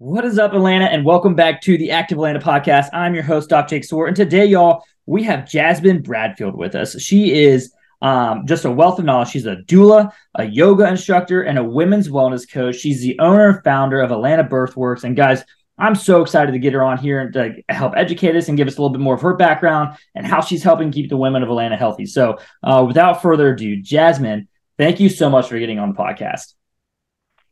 What is up, Atlanta, and welcome back to the Active Atlanta podcast. I'm your host, Doc Jake Sore, and today, y'all, we have Jasmine Bradfield with us. She is um, just a wealth of knowledge. She's a doula, a yoga instructor, and a women's wellness coach. She's the owner and founder of Atlanta Birthworks. And guys, I'm so excited to get her on here and to help educate us and give us a little bit more of her background and how she's helping keep the women of Atlanta healthy. So, uh, without further ado, Jasmine, thank you so much for getting on the podcast.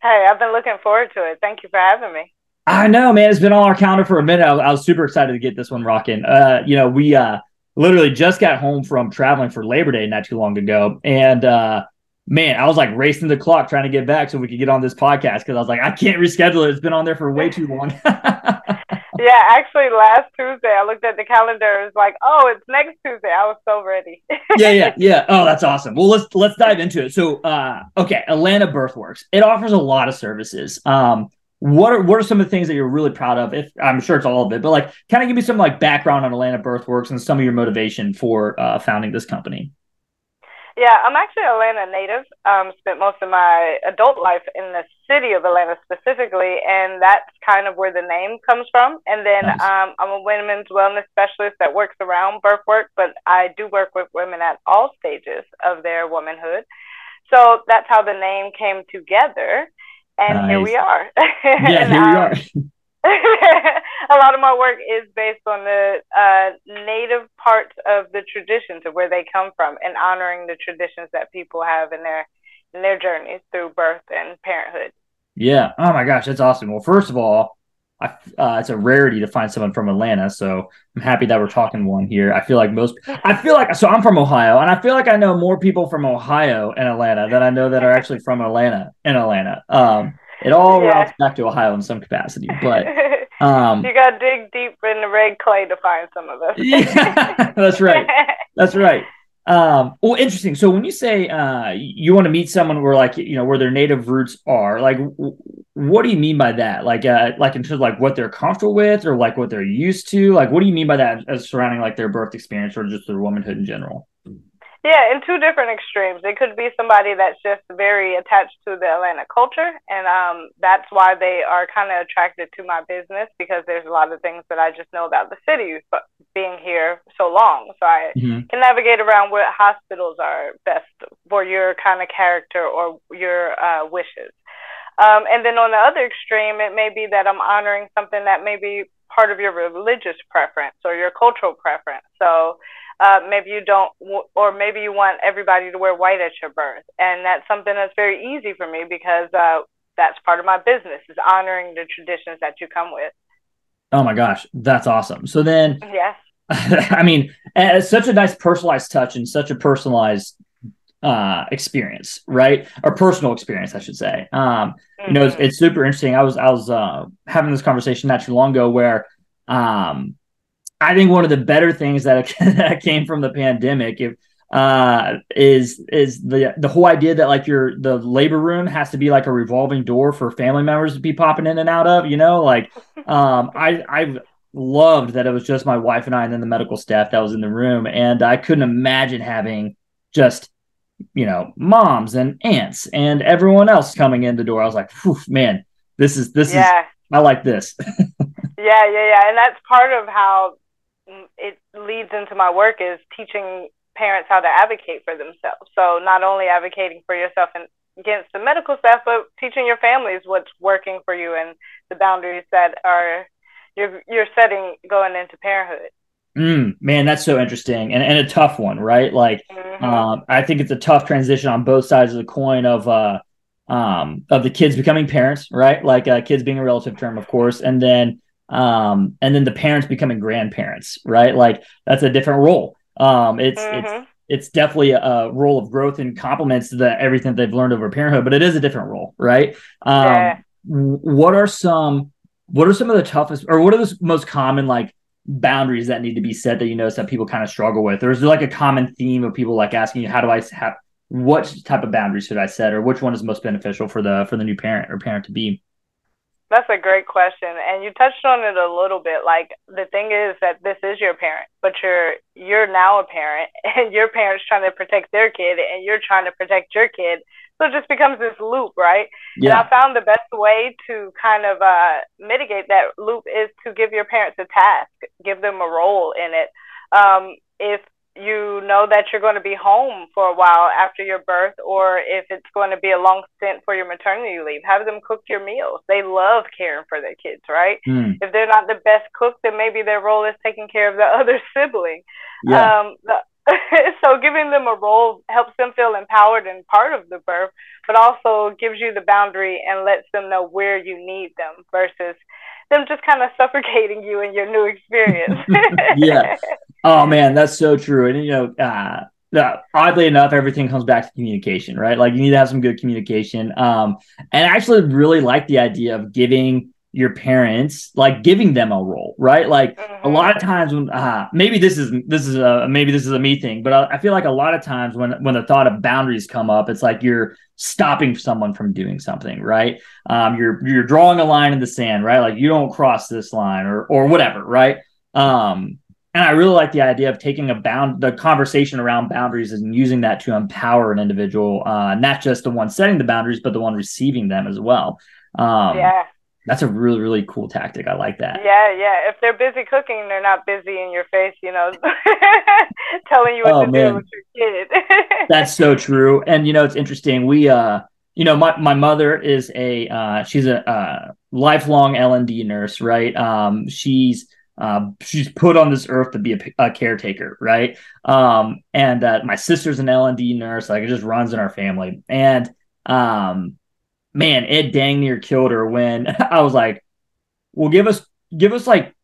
Hey, I've been looking forward to it. Thank you for having me. I know, man. It's been on our calendar for a minute. I, I was super excited to get this one rocking. Uh, you know, we uh, literally just got home from traveling for Labor Day not too long ago, and uh, man, I was like racing the clock trying to get back so we could get on this podcast because I was like, I can't reschedule it. It's been on there for way too long. yeah, actually, last Tuesday I looked at the calendar. It was like, oh, it's next Tuesday. I was so ready. yeah, yeah, yeah. Oh, that's awesome. Well, let's let's dive into it. So, uh, okay, Atlanta Birthworks. It offers a lot of services. Um, what are what are some of the things that you're really proud of? If I'm sure it's all of it, but like, kind of give me some like background on Atlanta Birthworks and some of your motivation for uh, founding this company. Yeah, I'm actually Atlanta native. Um, spent most of my adult life in the city of Atlanta specifically, and that's kind of where the name comes from. And then nice. um, I'm a women's wellness specialist that works around birth work, but I do work with women at all stages of their womanhood. So that's how the name came together and nice. here we are. Yeah, here we are. a lot of my work is based on the uh, native parts of the traditions of where they come from and honoring the traditions that people have in their in their journeys through birth and parenthood. Yeah. Oh my gosh, that's awesome. Well, first of all, I, uh, it's a rarity to find someone from Atlanta, so I'm happy that we're talking one here. I feel like most, I feel like, so I'm from Ohio, and I feel like I know more people from Ohio and Atlanta than I know that are actually from Atlanta in Atlanta. Um, it all yeah. routes back to Ohio in some capacity, but um, you got to dig deep in the red clay to find some of us. yeah, that's right. That's right. Um, well, interesting. So when you say uh, you want to meet someone where like you know where their native roots are, like w- what do you mean by that? Like uh, like in terms of like what they're comfortable with or like what they're used to? Like what do you mean by that as surrounding like their birth experience or just their womanhood in general? Yeah, in two different extremes. It could be somebody that's just very attached to the Atlanta culture, and um, that's why they are kind of attracted to my business because there's a lot of things that I just know about the city, but being here so long, so I mm-hmm. can navigate around what hospitals are best for your kind of character or your uh, wishes. Um, and then on the other extreme, it may be that I'm honoring something that may be part of your religious preference or your cultural preference. So uh, maybe you don't, or maybe you want everybody to wear white at your birth. And that's something that's very easy for me because uh, that's part of my business is honoring the traditions that you come with. Oh my gosh, that's awesome. So then, yes, I mean, it's such a nice personalized touch and such a personalized uh experience right or personal experience i should say um mm-hmm. you know it's, mm-hmm. it's, super interesting i was i was uh having this conversation not too long ago where um I think one of the better things that, that came from the pandemic if, uh, is is the the whole idea that like your the labor room has to be like a revolving door for family members to be popping in and out of. You know, like um, I I loved that it was just my wife and I and then the medical staff that was in the room, and I couldn't imagine having just you know moms and aunts and everyone else coming in the door. I was like, man, this is this yeah. is I like this. yeah, yeah, yeah, and that's part of how it leads into my work is teaching parents how to advocate for themselves. So not only advocating for yourself and against the medical staff, but teaching your families what's working for you and the boundaries that are you're you're setting going into parenthood. Mm, man, that's so interesting and, and a tough one, right? Like, mm-hmm. um, I think it's a tough transition on both sides of the coin of uh, um, of the kids becoming parents, right? Like uh, kids being a relative term, of course, and then um, and then the parents becoming grandparents, right? Like that's a different role. Um, it's mm-hmm. it's it's definitely a, role of growth and complements to the everything they've learned over parenthood, but it is a different role, right? Um, yeah. What are some what are some of the toughest or what are the most common like boundaries that need to be set that you notice that people kind of struggle with? Or is there like a common theme of people like asking you, how do I have what type of boundaries should I set or which one is most beneficial for the for the new parent or parent to be? That's a great question, and you touched on it a little bit. Like the thing is that this is your parent, but you're you're now a parent, and your parent's trying to protect their kid, and you're trying to protect your kid. So it just becomes this loop, right? Yeah. And I found the best way to kind of uh, mitigate that loop is to give your parents a task, give them a role in it. Um, if you know that you're going to be home for a while after your birth, or if it's going to be a long stint for your maternity leave, have them cook your meals. They love caring for their kids, right? Mm. If they're not the best cook, then maybe their role is taking care of the other sibling. Yeah. Um, the, so giving them a role helps them feel empowered and part of the birth, but also gives you the boundary and lets them know where you need them versus them just kind of suffocating you in your new experience. yeah. Oh man, that's so true. And you know, uh, uh, oddly enough, everything comes back to communication, right? Like you need to have some good communication. Um, and I actually really like the idea of giving your parents like giving them a role right like mm-hmm. a lot of times when uh, maybe this is this is a maybe this is a me thing but I, I, feel like a lot of times when when the thought of boundaries come up it's like you're stopping someone from doing something right um, you're you're drawing a line in the sand right like you don't cross this line or or whatever right um, and I really like the idea of taking a bound the conversation around boundaries and using that to empower an individual, uh, not just the one setting the boundaries, but the one receiving them as well. Um, yeah. That's a really, really cool tactic. I like that. Yeah, yeah. If they're busy cooking, they're not busy in your face, you know, telling you what oh, to man. do with your kid. That's so true. And you know, it's interesting. We uh you know, my, my mother is a uh she's a uh lifelong L and D nurse, right? Um she's uh, she's put on this earth to be a, a caretaker, right? Um, and uh, my sister's an L and D nurse, like it just runs in our family. And um, man, it dang near killed her when I was like, "Well, give us give us like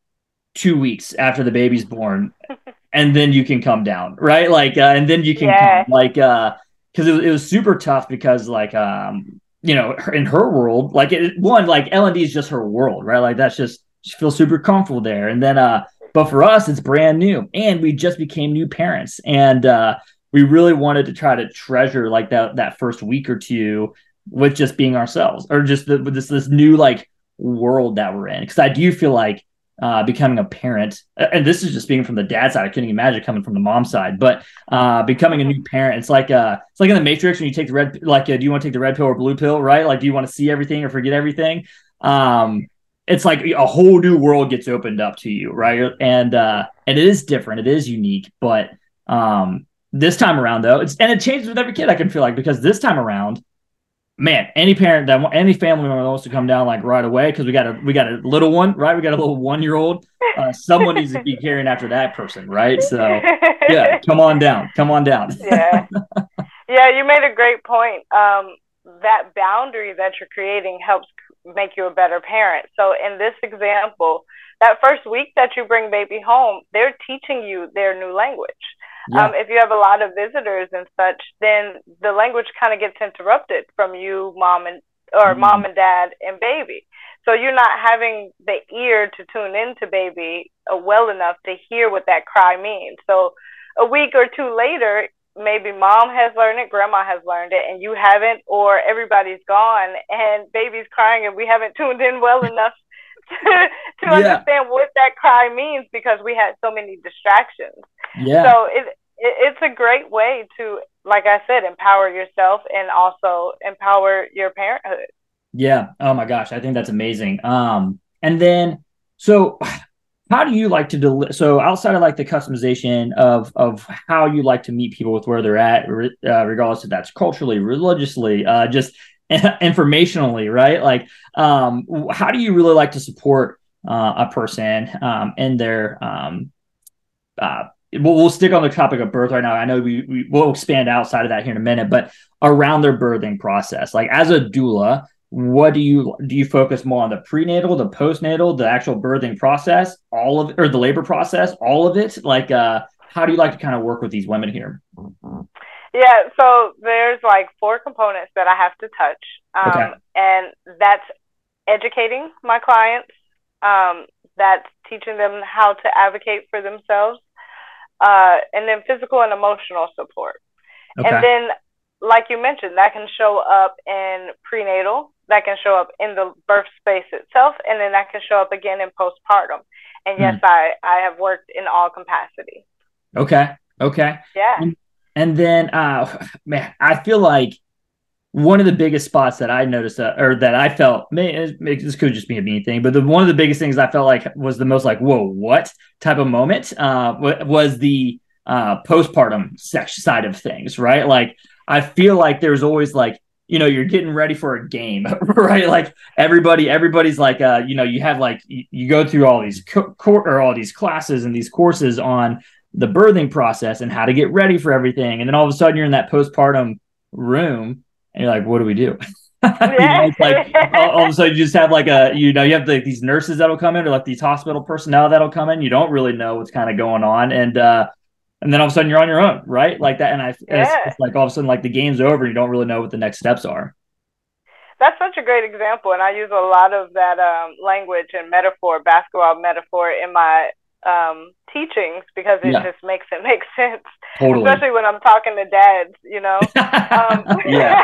two weeks after the baby's born, and then you can come down, right? Like, uh, and then you can yeah. come, like, uh, because it, it was super tough because like um you know in her world like it, one like L and D is just her world, right? Like that's just she feels super comfortable there, and then uh, but for us it's brand new, and we just became new parents, and uh, we really wanted to try to treasure like that that first week or two with just being ourselves or just the, with this this new like world that we're in. Because i do feel like uh, becoming a parent and this is just being from the dad side i couldn't imagine coming from the mom side but uh, becoming a new parent it's like uh it's like in the matrix when you take the red like uh, do you want to take the red pill or blue pill right? Like do you want to see everything or forget everything? Um it's like a whole new world gets opened up to you right and uh and it is different it is unique but um this time around though it's and it changes with every kid i can feel like because this time around man, any parent that any family member wants to come down like right away because we got a we got a little one, right? We got a little one year old. Uh, someone needs to be caring after that person, right? So yeah, come on down, come on down. yeah, yeah, you made a great point. Um, that boundary that you're creating helps make you a better parent. So in this example, that first week that you bring baby home, they're teaching you their new language. Yeah. Um, if you have a lot of visitors and such, then the language kind of gets interrupted from you, mom and or mm-hmm. mom and dad and baby. So you're not having the ear to tune into baby uh, well enough to hear what that cry means. So a week or two later, maybe mom has learned it, grandma has learned it, and you haven't, or everybody's gone and baby's crying and we haven't tuned in well enough to, to yeah. understand what that cry means because we had so many distractions. Yeah. So it, it it's a great way to, like I said, empower yourself and also empower your parenthood. Yeah. Oh my gosh, I think that's amazing. Um, and then so how do you like to deliver so outside of like the customization of of how you like to meet people with where they're at uh, regardless if that's culturally religiously uh, just informationally right like um how do you really like to support uh, a person um, in their um, uh, we'll, we'll stick on the topic of birth right now. I know we, we will expand outside of that here in a minute, but around their birthing process, like as a doula, what do you do you focus more on the prenatal the postnatal the actual birthing process all of or the labor process all of it? Like uh how do you like to kind of work with these women here? Yeah so there's like four components that i have to touch. Um, okay. and that's educating my clients. Um, that's teaching them how to advocate for themselves. Uh, and then physical and emotional support. Okay. and then like you mentioned that can show up in prenatal that can show up in the birth space itself, and then that can show up again in postpartum. And yes, mm. I I have worked in all capacity. Okay. Okay. Yeah. And, and then, uh, man, I feel like one of the biggest spots that I noticed uh, or that I felt, man, this could just be a mean thing, but the one of the biggest things I felt like was the most like, whoa, what type of moment uh, was the uh, postpartum sex side of things, right? Like, I feel like there's always like you know you're getting ready for a game right? Like everybody everybody's like uh you know you have like you, you go through all these co- or all these classes and these courses on the birthing process and how to get ready for everything. And then all of a sudden you're in that postpartum room and you're like what do we do? You know, like all, all, of a sudden you just have like a you know you have like these nurses that'll come in or like these hospital personnel that'll come in. You don't really know what's kind of going on. And uh and then all of a sudden you're on your own, right? Like that, and I yeah. it's, it's like all of a sudden like the game's over, and you don't really know what the next steps are. That's such a great example, and I use a lot of that um, language and metaphor, basketball metaphor, in my um, teachings because it yeah. just makes it make sense. Totally. Especially when I'm talking to dads, you know. um, yeah,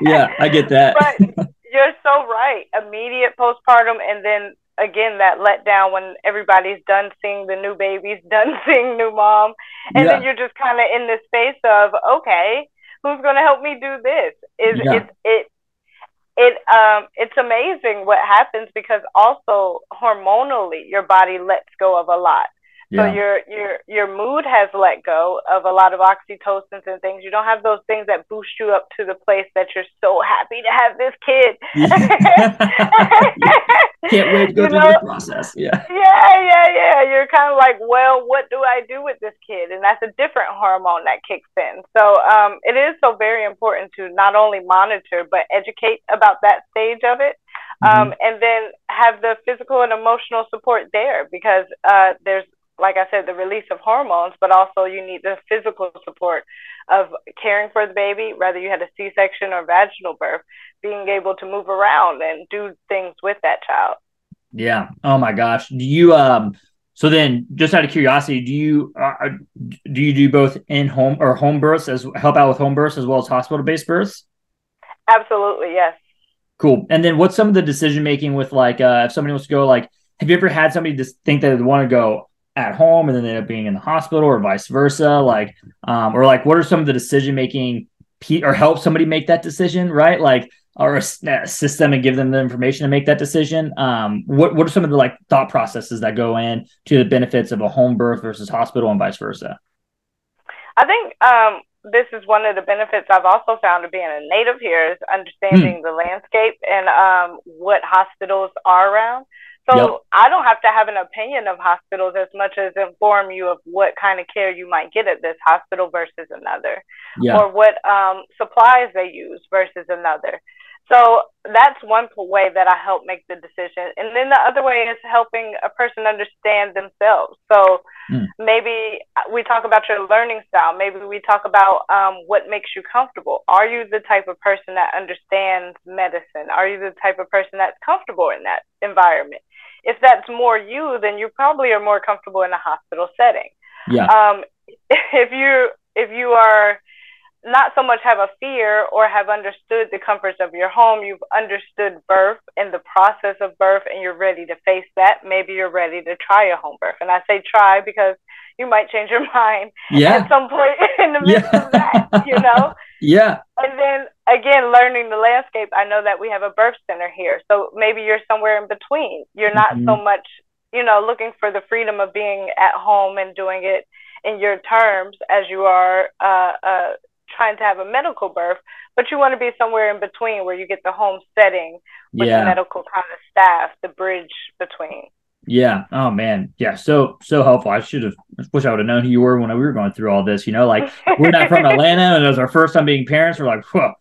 yeah, I get that. but you're so right. Immediate postpartum, and then again that letdown when everybody's done seeing the new babies, done seeing new mom, and yeah. then you're just kind of in this space of okay, who's going to help me do this? Is yeah. it it it um it's amazing what happens because also hormonally your body lets go of a lot. Yeah. So your your your mood has let go of a lot of oxytocins and things. You don't have those things that boost you up to the place that you're so happy to have this kid. Can't wait to go you through know? the process. Yeah. Yeah, yeah, yeah. You're kind of like, well, what do I do with this kid? And that's a different hormone that kicks in. So um, it is so very important to not only monitor but educate about that stage of it. Um, mm-hmm. and then have the physical and emotional support there because uh, there's like I said, the release of hormones, but also you need the physical support of caring for the baby, whether you had a C section or vaginal birth, being able to move around and do things with that child. Yeah. Oh my gosh. Do you, um, so then just out of curiosity, do you, uh, uh do you do both in home or home births as help out with home births as well as hospital based births? Absolutely. Yes. Cool. And then what's some of the decision making with like, uh, if somebody wants to go like, have you ever had somebody just think that they want to go at home and then they end up being in the hospital or vice versa like um, or like what are some of the decision making or help somebody make that decision right like or assist them and give them the information to make that decision um, what, what are some of the like thought processes that go in to the benefits of a home birth versus hospital and vice versa i think um, this is one of the benefits I've also found of being a native here is understanding mm. the landscape and um, what hospitals are around. So yep. I don't have to have an opinion of hospitals as much as inform you of what kind of care you might get at this hospital versus another, yeah. or what um, supplies they use versus another. So that's one way that I help make the decision. And then the other way is helping a person understand themselves. So mm. maybe we talk about your learning style. Maybe we talk about um, what makes you comfortable. Are you the type of person that understands medicine? Are you the type of person that's comfortable in that environment? If that's more you, then you probably are more comfortable in a hospital setting. Yeah. Um, if you if you are not so much have a fear or have understood the comforts of your home, you've understood birth and the process of birth, and you're ready to face that. Maybe you're ready to try a home birth, and I say try because you might change your mind yeah. at some point in the midst yeah. of that, you know. Yeah. And then again, learning the landscape, I know that we have a birth center here. So maybe you're somewhere in between. You're not mm-hmm. so much, you know, looking for the freedom of being at home and doing it in your terms as you are uh, uh, trying to have a medical birth, but you want to be somewhere in between where you get the home setting with yeah. the medical kind of staff, the bridge between. Yeah. Oh man. Yeah. So so helpful. I should have. Wish I would have known who you were when we were going through all this. You know, like we're not from Atlanta, and it was our first time being parents. We're like, whoa.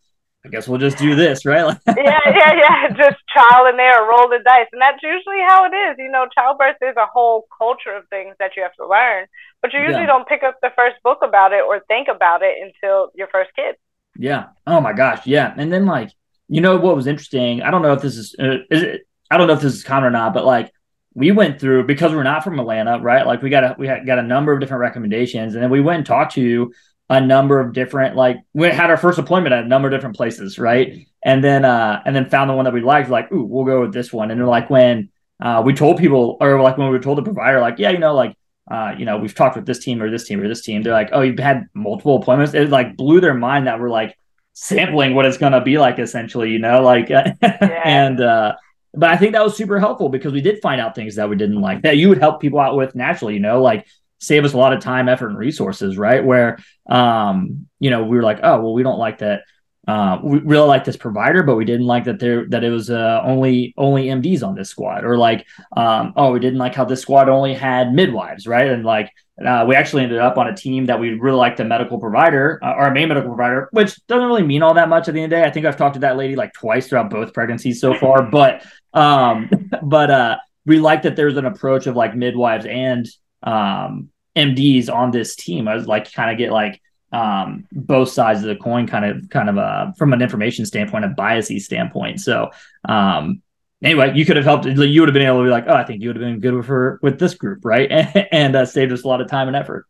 I guess we'll just do this, right? yeah, yeah, yeah. Just trial and error, roll the dice, and that's usually how it is. You know, childbirth is a whole culture of things that you have to learn, but you usually yeah. don't pick up the first book about it or think about it until your first kid. Yeah. Oh my gosh. Yeah. And then like, you know what was interesting? I don't know if this is, uh, is it, I don't know if this is common or not, but like we went through because we're not from Atlanta, right? Like we got a we had, got a number of different recommendations, and then we went and talked to a number of different like we had our first appointment at a number of different places, right? And then uh and then found the one that we liked, like, ooh, we'll go with this one. And then like when uh we told people or like when we were told the provider, like, yeah, you know, like uh, you know, we've talked with this team or this team or this team. They're like, oh, you've had multiple appointments. It like blew their mind that we're like sampling what it's gonna be like essentially, you know, like yeah. and uh but I think that was super helpful because we did find out things that we didn't like that you would help people out with naturally, you know, like save us a lot of time, effort, and resources, right? Where, um, you know, we were like, oh, well, we don't like that. Uh, we really like this provider, but we didn't like that there that it was uh, only only MDs on this squad, or like, um, oh, we didn't like how this squad only had midwives, right? And like, uh, we actually ended up on a team that we really liked the medical provider, uh, our main medical provider, which doesn't really mean all that much at the end of the day. I think I've talked to that lady like twice throughout both pregnancies so far, but um, but uh, we like that there's an approach of like midwives and um, MDs on this team. I was like kind of get like um, both sides of the coin, kind of kind of uh, from an information standpoint, a biasy standpoint. So um, anyway, you could have helped. You would have been able to be like, oh, I think you would have been good with her with this group, right? and uh, saved us a lot of time and effort.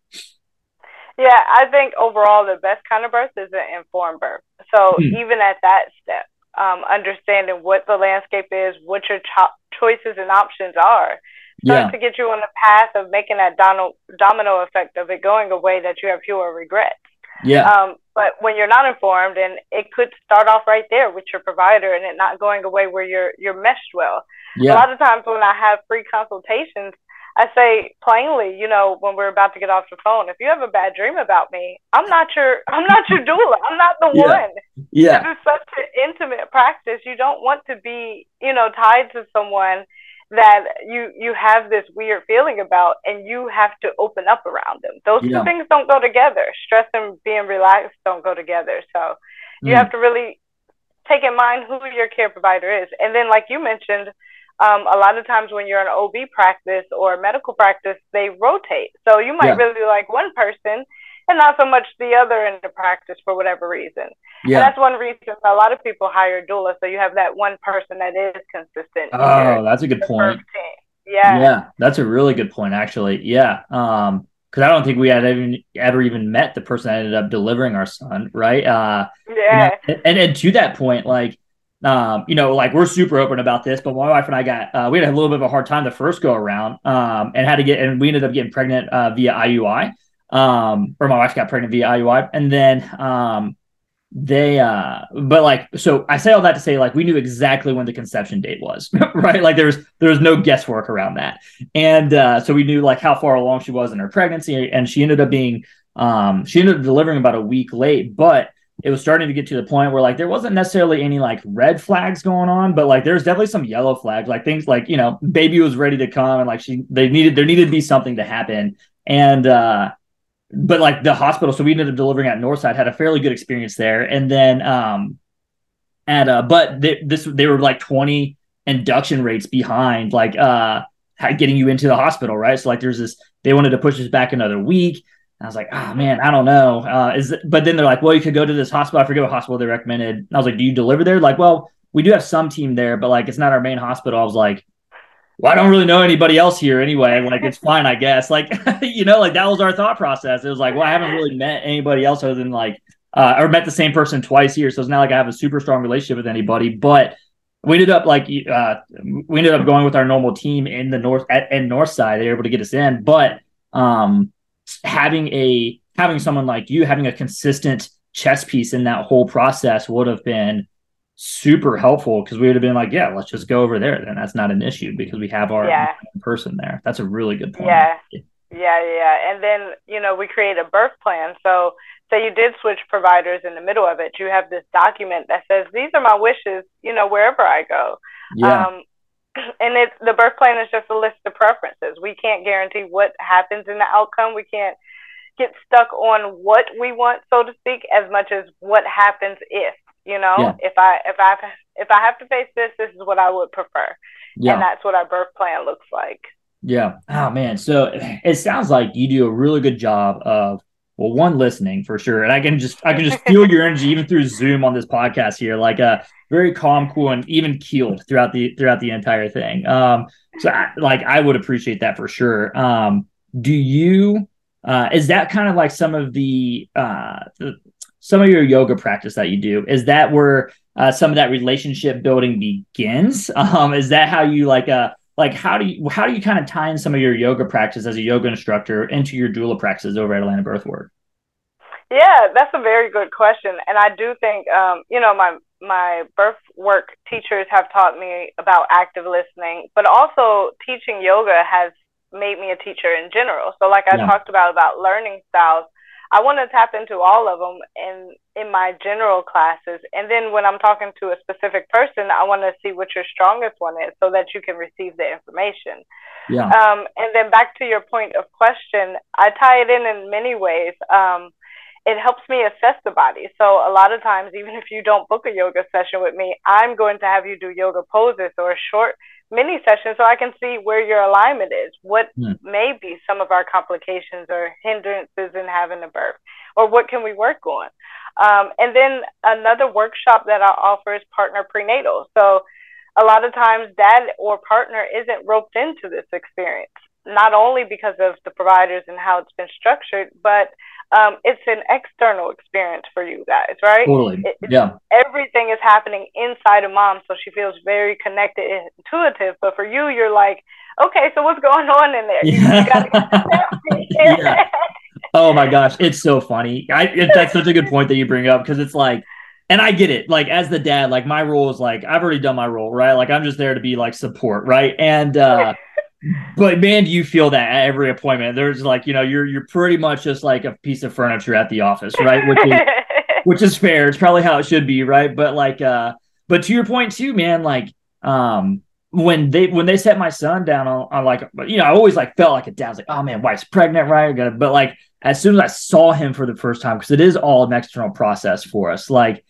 Yeah, I think overall the best kind of birth is an informed birth. So hmm. even at that step, um, understanding what the landscape is, what your cho- choices and options are, yeah. to get you on the path of making that domino, domino effect of it going away that you have fewer regrets. Yeah. Um, but when you're not informed, and it could start off right there with your provider and it not going away where you're you're meshed well. Yeah. A lot of times when I have free consultations, I say plainly, you know, when we're about to get off the phone, if you have a bad dream about me, I'm not your I'm not your doula. I'm not the yeah. one. Yeah. This is such an intimate practice. You don't want to be, you know, tied to someone that you you have this weird feeling about and you have to open up around them. Those yeah. two things don't go together. Stress and being relaxed don't go together. So you mm. have to really take in mind who your care provider is. And then like you mentioned, um, a lot of times when you're an OB practice or medical practice, they rotate. So you might yeah. really like one person and not so much the other in the practice for whatever reason. Yeah. And that's one reason a lot of people hire doula. So you have that one person that is consistent. Oh, that's a good point. Yeah. Yeah. That's a really good point, actually. Yeah. Um, because I don't think we had even ever even met the person that ended up delivering our son, right? Uh, yeah. Know, and and to that point, like, um, you know, like we're super open about this, but my wife and I got uh, we had a little bit of a hard time the first go around, um, and had to get and we ended up getting pregnant uh, via IUI um, or my wife got pregnant via IUI, and then um, they uh but like so i say all that to say like we knew exactly when the conception date was right? Like there was there was no guesswork around that. And uh so we knew like how far along she was in her pregnancy. And she ended up being um she ended up delivering about a week late. But it was starting to get to the point where like there wasn't necessarily any like red flags going on. But like there's definitely some yellow flags. Like things like you know baby was ready to come. And like she they needed there needed to be something to happen. And uh but like the hospital, so we ended up delivering at Northside, had a fairly good experience there, and then um, at uh, but this they were like twenty induction rates behind, like uh, getting you into the hospital, right? So like there's this, they wanted to push us back another week. I was like, oh man, I don't know. Uh, is but then they're like, well, you could go to this hospital. I forget what hospital they recommended. And I was like, do you deliver there? Like, well, we do have some team there, but like it's not our main hospital. I was like, well, I don't really know anybody else here anyway. Like, it's fine, I guess. Like, you know, like that was our thought process. It was like, well, I haven't really met anybody else other than like, uh, or met the same person twice here. So it's not like I have a super strong relationship with anybody. But we ended up like, uh, we ended up going with our normal team in the north at in Northside. They were able to get us in. But um, having a having someone like you having a consistent chess piece in that whole process would have been super helpful because we would have been like, yeah, let's just go over there. Then that's not an issue because we have our yeah. person there. That's a really good point. Yeah. Yeah, yeah. And then, you know, we create a birth plan. So say you did switch providers in the middle of it, you have this document that says, These are my wishes, you know, wherever I go. Yeah. Um, and it's the birth plan is just a list of preferences. We can't guarantee what happens in the outcome. We can't get stuck on what we want, so to speak, as much as what happens if. You know, yeah. if I if I if I have to face this, this is what I would prefer, yeah. and that's what our birth plan looks like. Yeah. Oh man. So it sounds like you do a really good job of well, one listening for sure, and I can just I can just feel your energy even through Zoom on this podcast here, like a uh, very calm, cool, and even keeled throughout the throughout the entire thing. Um, so I, like I would appreciate that for sure. Um, do you? Uh, is that kind of like some of the, uh, the some of your yoga practice that you do? Is that where uh, some of that relationship building begins? Um, is that how you like uh like how do you how do you kind of tie in some of your yoga practice as a yoga instructor into your doula practices over at Atlanta Birthwork? Yeah, that's a very good question, and I do think um, you know my my birth work teachers have taught me about active listening, but also teaching yoga has made me a teacher in general. So, like I yeah. talked about about learning styles, I want to tap into all of them in in my general classes, and then when I'm talking to a specific person, I want to see what your strongest one is, so that you can receive the information. Yeah. Um, and then back to your point of question, I tie it in in many ways. Um, it helps me assess the body. So a lot of times, even if you don't book a yoga session with me, I'm going to have you do yoga poses or a short mini session so I can see where your alignment is, what mm. may be some of our complications or hindrances in having a birth, or what can we work on. Um, and then another workshop that I offer is partner prenatal. So a lot of times, dad or partner isn't roped into this experience, not only because of the providers and how it's been structured, but um, it's an external experience for you guys, right? Totally. It, yeah. Everything is happening inside of mom, so she feels very connected and intuitive. But for you, you're like, okay, so what's going on in there? Yeah. yeah. Oh my gosh, it's so funny. I, it, that's such a good point that you bring up because it's like, and I get it. Like as the dad, like my role is like I've already done my role, right? Like I'm just there to be like support, right? And uh but man, do you feel that at every appointment? There's like, you know, you're you're pretty much just like a piece of furniture at the office, right? Which is which is fair. It's probably how it should be, right? But like uh but to your point too, man, like um when they when they set my son down on, on like you know, I always like felt like a dad. I was like, oh man, wife's pregnant, right? But like as soon as I saw him for the first time, because it is all an external process for us, like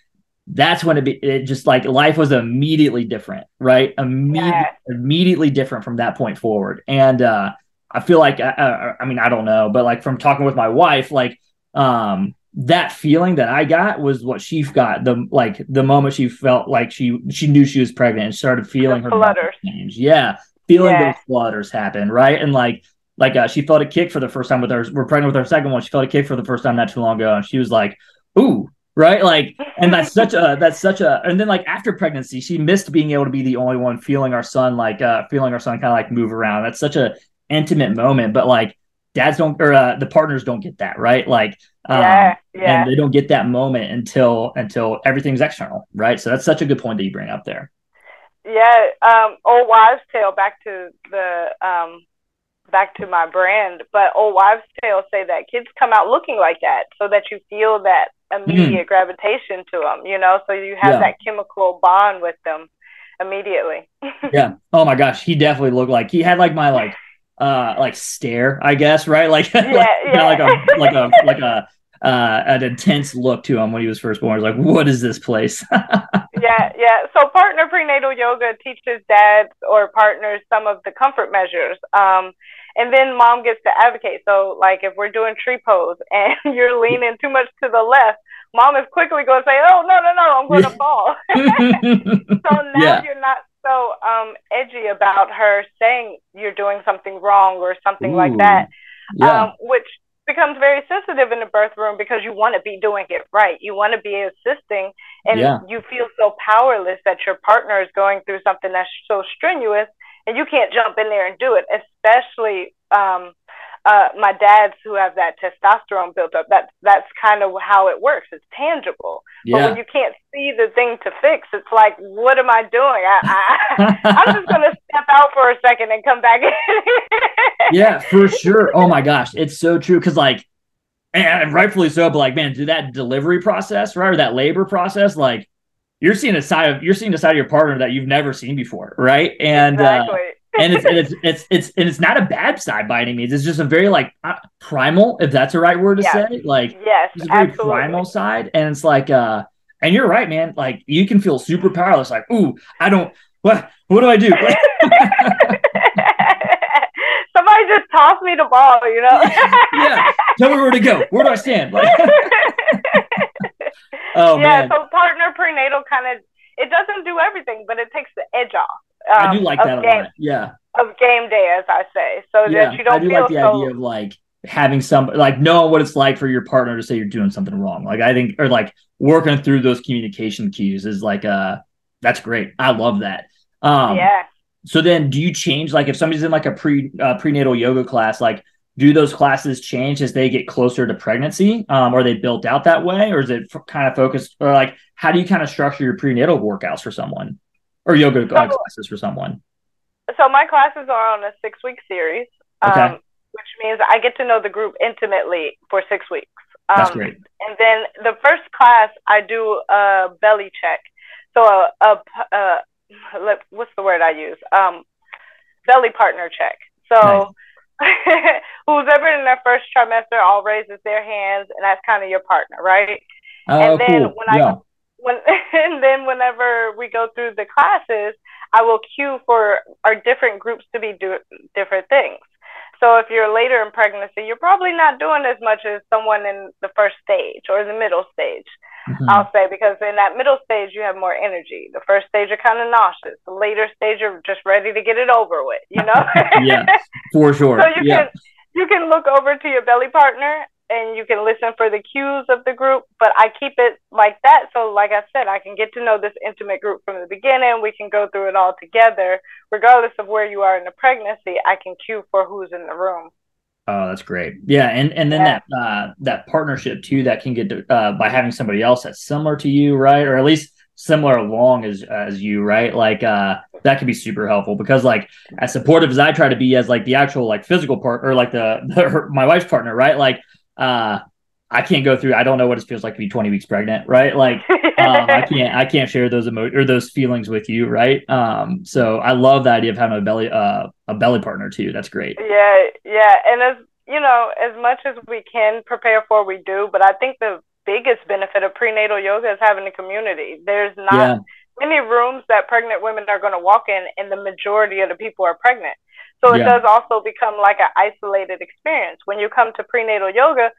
that's when it, be, it just like life was immediately different, right? Immediately, yeah. immediately different from that point forward. And uh, I feel like, uh, uh, I mean, I don't know, but like from talking with my wife, like um, that feeling that I got was what she got the like the moment she felt like she she knew she was pregnant and started feeling her flutters change. Yeah, feeling yeah. those flutters happen, right? And like like uh, she felt a kick for the first time with her. We're pregnant with her second one. She felt a kick for the first time not too long ago, and she was like, "Ooh, right? Like and that's such a that's such a and then like after pregnancy she missed being able to be the only one feeling our son like uh feeling our son kind of like move around. That's such a intimate moment but like dads don't or uh, the partners don't get that right? Like um, yeah, yeah. and they don't get that moment until until everything's external right? So that's such a good point that you bring up there. Yeah um old wives tale back to the um back to my brand but old wives tales say that kids come out looking like that so that you feel that immediate mm-hmm. gravitation to them, you know, so you have yeah. that chemical bond with them immediately. yeah. Oh my gosh, he definitely looked like he had like my like uh like stare, I guess, right? Like yeah, like, yeah. like a like a like a uh an intense look to him when he was first born. Like, what is this place? yeah, yeah. So partner prenatal yoga teaches dads or partners some of the comfort measures. Um and then mom gets to advocate. So like if we're doing tree pose and you're leaning too much to the left, mom is quickly going to say, "Oh no, no, no, I'm going to fall." so now yeah. you're not so um, edgy about her saying you're doing something wrong or something Ooh. like that, yeah. um, which becomes very sensitive in the birth room because you want to be doing it right. You want to be assisting, and yeah. you feel so powerless that your partner is going through something that's so strenuous and you can't jump in there and do it, especially um, uh, my dads who have that testosterone built up. That's that's kind of how it works. It's tangible. Yeah. But when you can't see the thing to fix, it's like, what am I doing? I, I, I'm just gonna step out for a second and come back in. yeah, for sure. Oh my gosh, it's so true. Because like, and rightfully so. But like, man, do that delivery process, right, or that labor process, like you're seeing a side of you're seeing a side of your partner that you've never seen before, right? And uh, exactly. uh, and it's, and it's it's it's and it's not a bad side by any means. It's just a very like uh, primal, if that's the right word to say. Like yes, it's a very absolutely. primal side, and it's like uh, and you're right, man. Like you can feel super powerless. Like, ooh, I don't. What what do I do? Somebody just toss me the ball, you know? yeah. Tell me where to go. Where do I stand? Like, oh yeah. Man. So partner prenatal kind of it doesn't do everything, but it takes the edge off. Um, I do like that a game, lot. Yeah. Of game day, as I say, so yeah, that you don't. I do like the so... idea of like having some like knowing what it's like for your partner to say you're doing something wrong. Like I think, or like working through those communication cues is like uh that's great. I love that. Um, yeah. So then, do you change like if somebody's in like a pre uh, prenatal yoga class, like do those classes change as they get closer to pregnancy? Um, are they built out that way, or is it f- kind of focused, or like how do you kind of structure your prenatal workouts for someone, or yoga so, classes for someone? So my classes are on a six week series, okay. um, which means I get to know the group intimately for six weeks. Um, That's great. And then the first class, I do a belly check. So a, a, a what's the word I use? Um, belly partner check. So nice. who's ever in their first trimester all raises their hands, and that's kind of your partner, right? Oh, and then cool. when yeah. I when and then whenever we go through the classes, I will cue for our different groups to be do different things. So if you're later in pregnancy, you're probably not doing as much as someone in the first stage or the middle stage. Mm-hmm. I'll say because in that middle stage you have more energy. The first stage you're kind of nauseous. The later stage you're just ready to get it over with. You know? yeah, for sure. So you yeah. can you can look over to your belly partner and you can listen for the cues of the group. But I keep it like that. So, like I said, I can get to know this intimate group from the beginning. We can go through it all together, regardless of where you are in the pregnancy. I can cue for who's in the room. Oh, that's great. Yeah, and and then yeah. that uh, that partnership too that can get to, uh, by having somebody else that's similar to you, right, or at least similar along as as you, right? Like uh, that can be super helpful because like as supportive as I try to be as like the actual like physical part or like the, the her, my wife's partner, right? Like uh, I can't go through. I don't know what it feels like to be 20 weeks pregnant, right? Like, um, I can't, I can't share those emo or those feelings with you, right? Um, so I love the idea of having a belly, uh, a belly partner too. That's great. Yeah, yeah, and as you know, as much as we can prepare for, we do. But I think the biggest benefit of prenatal yoga is having a community. There's not yeah. many rooms that pregnant women are going to walk in, and the majority of the people are pregnant. So it yeah. does also become like an isolated experience. When you come to prenatal yoga,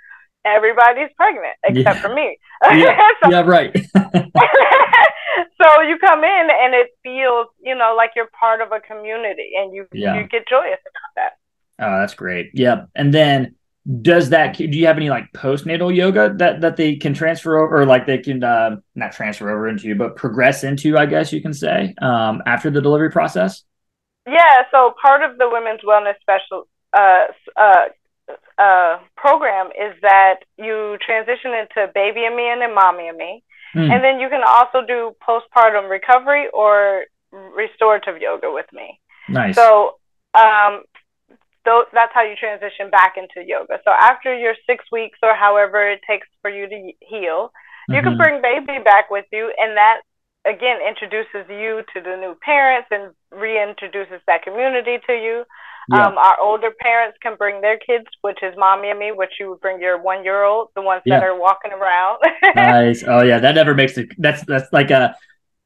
everybody's pregnant except yeah. for me. Yeah, so, yeah right. so you come in and it feels, you know, like you're part of a community and you yeah. you get joyous about that. Oh, that's great. Yep. And then does that do you have any like postnatal yoga that that they can transfer over or like they can uh, not transfer over into you but progress into i guess you can say um, after the delivery process yeah, so part of the Women's Wellness Special uh, uh, uh, program is that you transition into baby and me and then mommy and me. Mm. And then you can also do postpartum recovery or restorative yoga with me. Nice. So um, th- that's how you transition back into yoga. So after your six weeks or however it takes for you to heal, you mm-hmm. can bring baby back with you, and that again introduces you to the new parents and reintroduces that community to you. Yeah. Um, our older parents can bring their kids, which is mommy and me, which you would bring your one year old, the ones yeah. that are walking around. nice. Oh yeah, that never makes it. That's that's like a.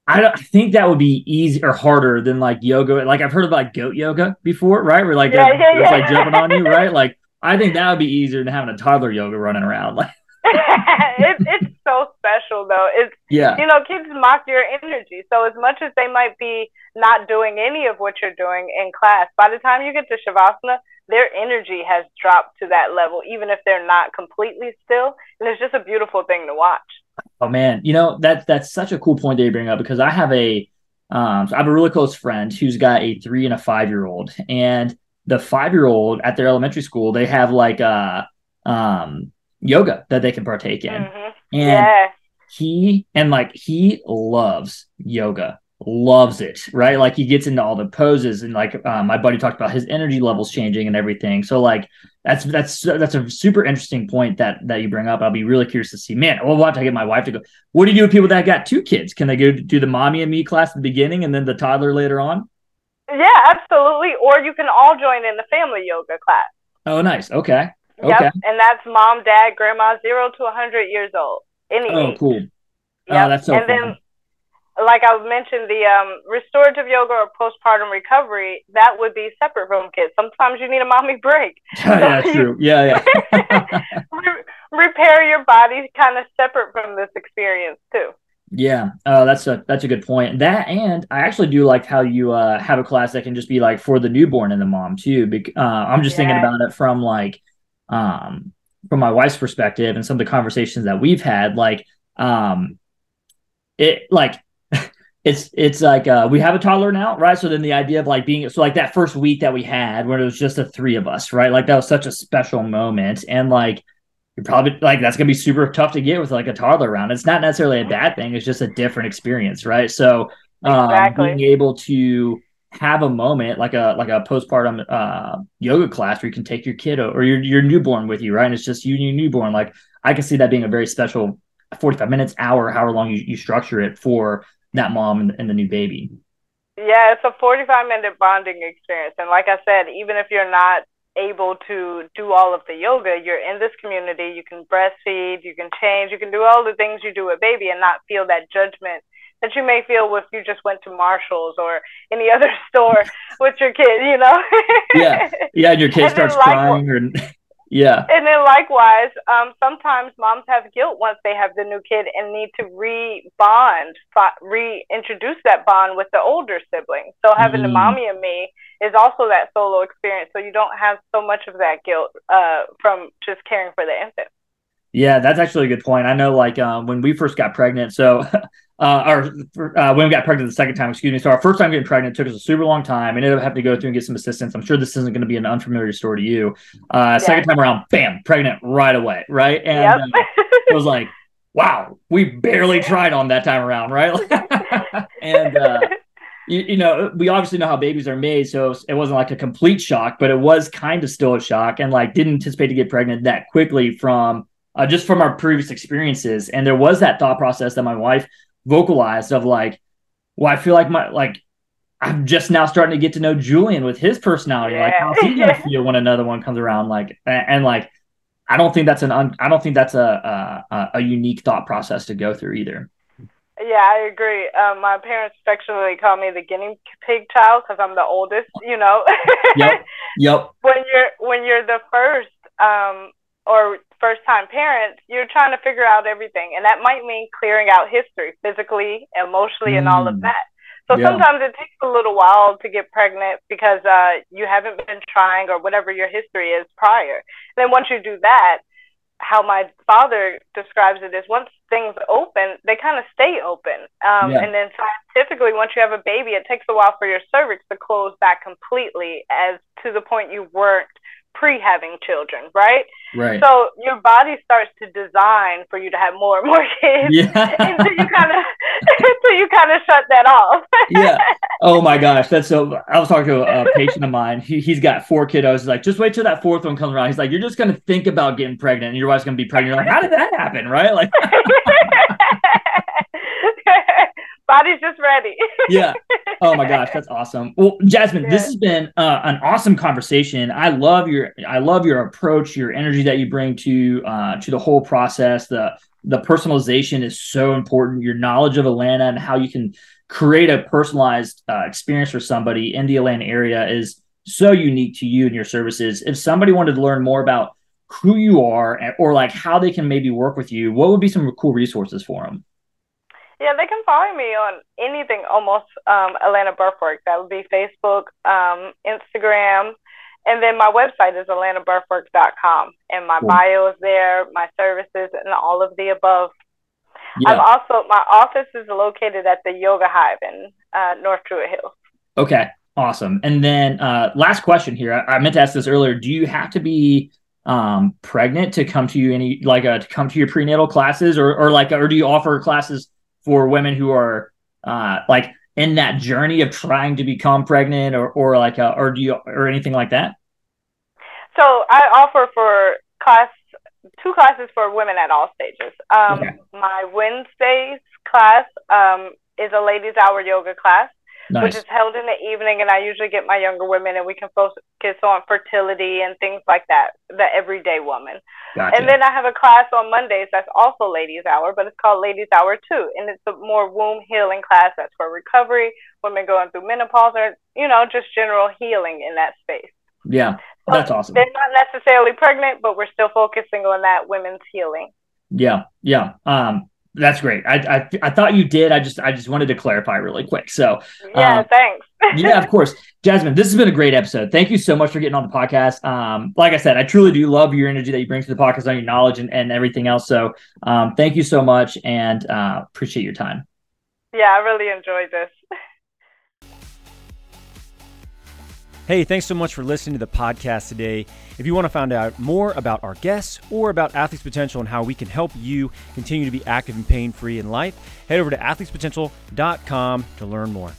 I don't I think that would be easy or harder than like yoga. Like I've heard about like goat yoga before, right? Where like yeah, yeah, yeah. like jumping on you, right? Like I think that would be easier than having a toddler yoga running around. Like it, it's so special though. It's yeah. You know, kids mock your energy. So as much as they might be not doing any of what you're doing in class, by the time you get to shavasana, their energy has dropped to that level, even if they're not completely still. And it's just a beautiful thing to watch. Oh man, you know that's that's such a cool point that you bring up because I have a um, so I have a really close friend who's got a three and a five year old, and the five year old at their elementary school they have like a um yoga that they can partake in. Mm-hmm. And yeah. he and like he loves yoga. loves it, right? Like he gets into all the poses and like uh, my buddy talked about his energy levels changing and everything. So like that's that's that's a super interesting point that that you bring up. I'll be really curious to see. Man, well, we'll have to get my wife to go. What do you do with people that got two kids? Can they go do the mommy and me class at the beginning and then the toddler later on? Yeah, absolutely. Or you can all join in the family yoga class. Oh, nice. Okay. Yep. And that's mom, dad, grandma, zero to 100 years old. Any oh, age. cool. Yep. Oh, that's so and fun. then like I mentioned, the um, restorative yoga or postpartum recovery, that would be separate from kids. Sometimes you need a mommy break. yeah, so true. Yeah, yeah. re- repair your body kind of separate from this experience too. Yeah, uh, that's a that's a good point. That and I actually do like how you uh, have a class that can just be like for the newborn and the mom too. uh, I'm just yeah. thinking about it from like um, from my wife's perspective and some of the conversations that we've had. Like um, it like it's it's like uh, we have a toddler now, right? So then the idea of like being so like that first week that we had when it was just the three of us, right? Like that was such a special moment, and like you're probably like that's gonna be super tough to get with like a toddler around. It's not necessarily a bad thing; it's just a different experience, right? So um, exactly. being able to have a moment like a like a postpartum uh, yoga class where you can take your kid or your your newborn with you, right? And it's just you and your newborn. Like I can see that being a very special 45 minutes, hour, however long you, you structure it for that mom and, and the new baby. Yeah, it's a 45 minute bonding experience. And like I said, even if you're not able to do all of the yoga, you're in this community, you can breastfeed, you can change, you can do all the things you do with baby and not feel that judgment that you may feel if you just went to Marshall's or any other store with your kid, you know? yeah. Yeah, and your kid and starts crying or yeah. And then likewise, um, sometimes moms have guilt once they have the new kid and need to re-bond, reintroduce that bond with the older sibling. So having mm. the mommy and me is also that solo experience. So you don't have so much of that guilt uh, from just caring for the infant. Yeah, that's actually a good point. I know, like um, when we first got pregnant, so uh, or uh, when we got pregnant the second time, excuse me. So our first time getting pregnant took us a super long time. ended up having to go through and get some assistance. I'm sure this isn't going to be an unfamiliar story to you. Uh, yeah. Second time around, bam, pregnant right away, right? And yep. uh, it was like, wow, we barely tried on that time around, right? and uh, you, you, know, we obviously know how babies are made, so it wasn't like a complete shock, but it was kind of still a shock, and like didn't anticipate to get pregnant that quickly from uh, just from our previous experiences. And there was that thought process that my wife vocalized of like, well, I feel like my like I'm just now starting to get to know Julian with his personality. Yeah. Like, how's he gonna feel when another one comes around? Like, and, and like, I don't think that's an un, I don't think that's a, a a unique thought process to go through either. Yeah, I agree. Um, my parents affectionately call me the guinea pig child because I'm the oldest. You know. yep. Yep. When you're when you're the first, um, or first time parents, you're trying to figure out everything. And that might mean clearing out history physically, emotionally, mm. and all of mm. that. So yeah. sometimes it takes a little while to get pregnant because uh, you haven't been trying or whatever your history is prior. And then once you do that, how my father describes it is once things open, they kind of stay open. Um, yeah. And then scientifically, once you have a baby, it takes a while for your cervix to close back completely, as to the point you weren't pre having children, right? Right. So your body starts to design for you to have more and more kids yeah. until you kind of until you kind of shut that off. yeah. Oh my gosh, that's so. I was talking to a patient of mine. He he's got four kiddos. He's like, just wait till that fourth one comes around. He's like, you're just gonna think about getting pregnant, and your wife's gonna be pregnant. You're like, how did that happen? Right? Like. Body's just ready. yeah. Oh my gosh, that's awesome. Well, Jasmine, yeah. this has been uh, an awesome conversation. I love your I love your approach, your energy that you bring to uh, to the whole process. The the personalization is so important. Your knowledge of Atlanta and how you can create a personalized uh, experience for somebody in the Atlanta area is so unique to you and your services. If somebody wanted to learn more about who you are or like how they can maybe work with you, what would be some cool resources for them? Yeah, they can follow me on anything almost um, Atlanta Birthwork. That would be Facebook, um, Instagram, and then my website is atlantabirthwork.com. And my cool. bio is there, my services, and all of the above. Yeah. I'm also, my office is located at the Yoga Hive in uh, North Druid Hills. Okay, awesome. And then uh, last question here. I, I meant to ask this earlier. Do you have to be um, pregnant to come to you any like uh, to come to your prenatal classes or or like or do you offer classes for women who are uh, like in that journey of trying to become pregnant or or like a, or do you or anything like that? So I offer for class two classes for women at all stages. Um, okay. My Wednesdays class um, is a ladies' hour yoga class nice. which is held in the evening. And I usually get my younger women, and we can focus on fertility and things like that, the everyday woman. Gotcha. And then I have a class on Mondays that's also ladies' hour, but it's called Ladies' Hour Two, and it's a more womb healing class that's for recovery, women going through menopause, or you know, just general healing in that space. Yeah, that's awesome. They're not necessarily pregnant, but we're still focusing on that women's healing. Yeah, yeah. Um, that's great. I, I, I thought you did. I just I just wanted to clarify really quick. So yeah, um, thanks. yeah, of course, Jasmine. This has been a great episode. Thank you so much for getting on the podcast. Um, like I said, I truly do love your energy that you bring to the podcast on your knowledge and, and everything else. So um, thank you so much and uh, appreciate your time. Yeah, I really enjoyed this. Hey, thanks so much for listening to the podcast today. If you want to find out more about our guests or about Athletes Potential and how we can help you continue to be active and pain free in life, head over to athletespotential.com to learn more.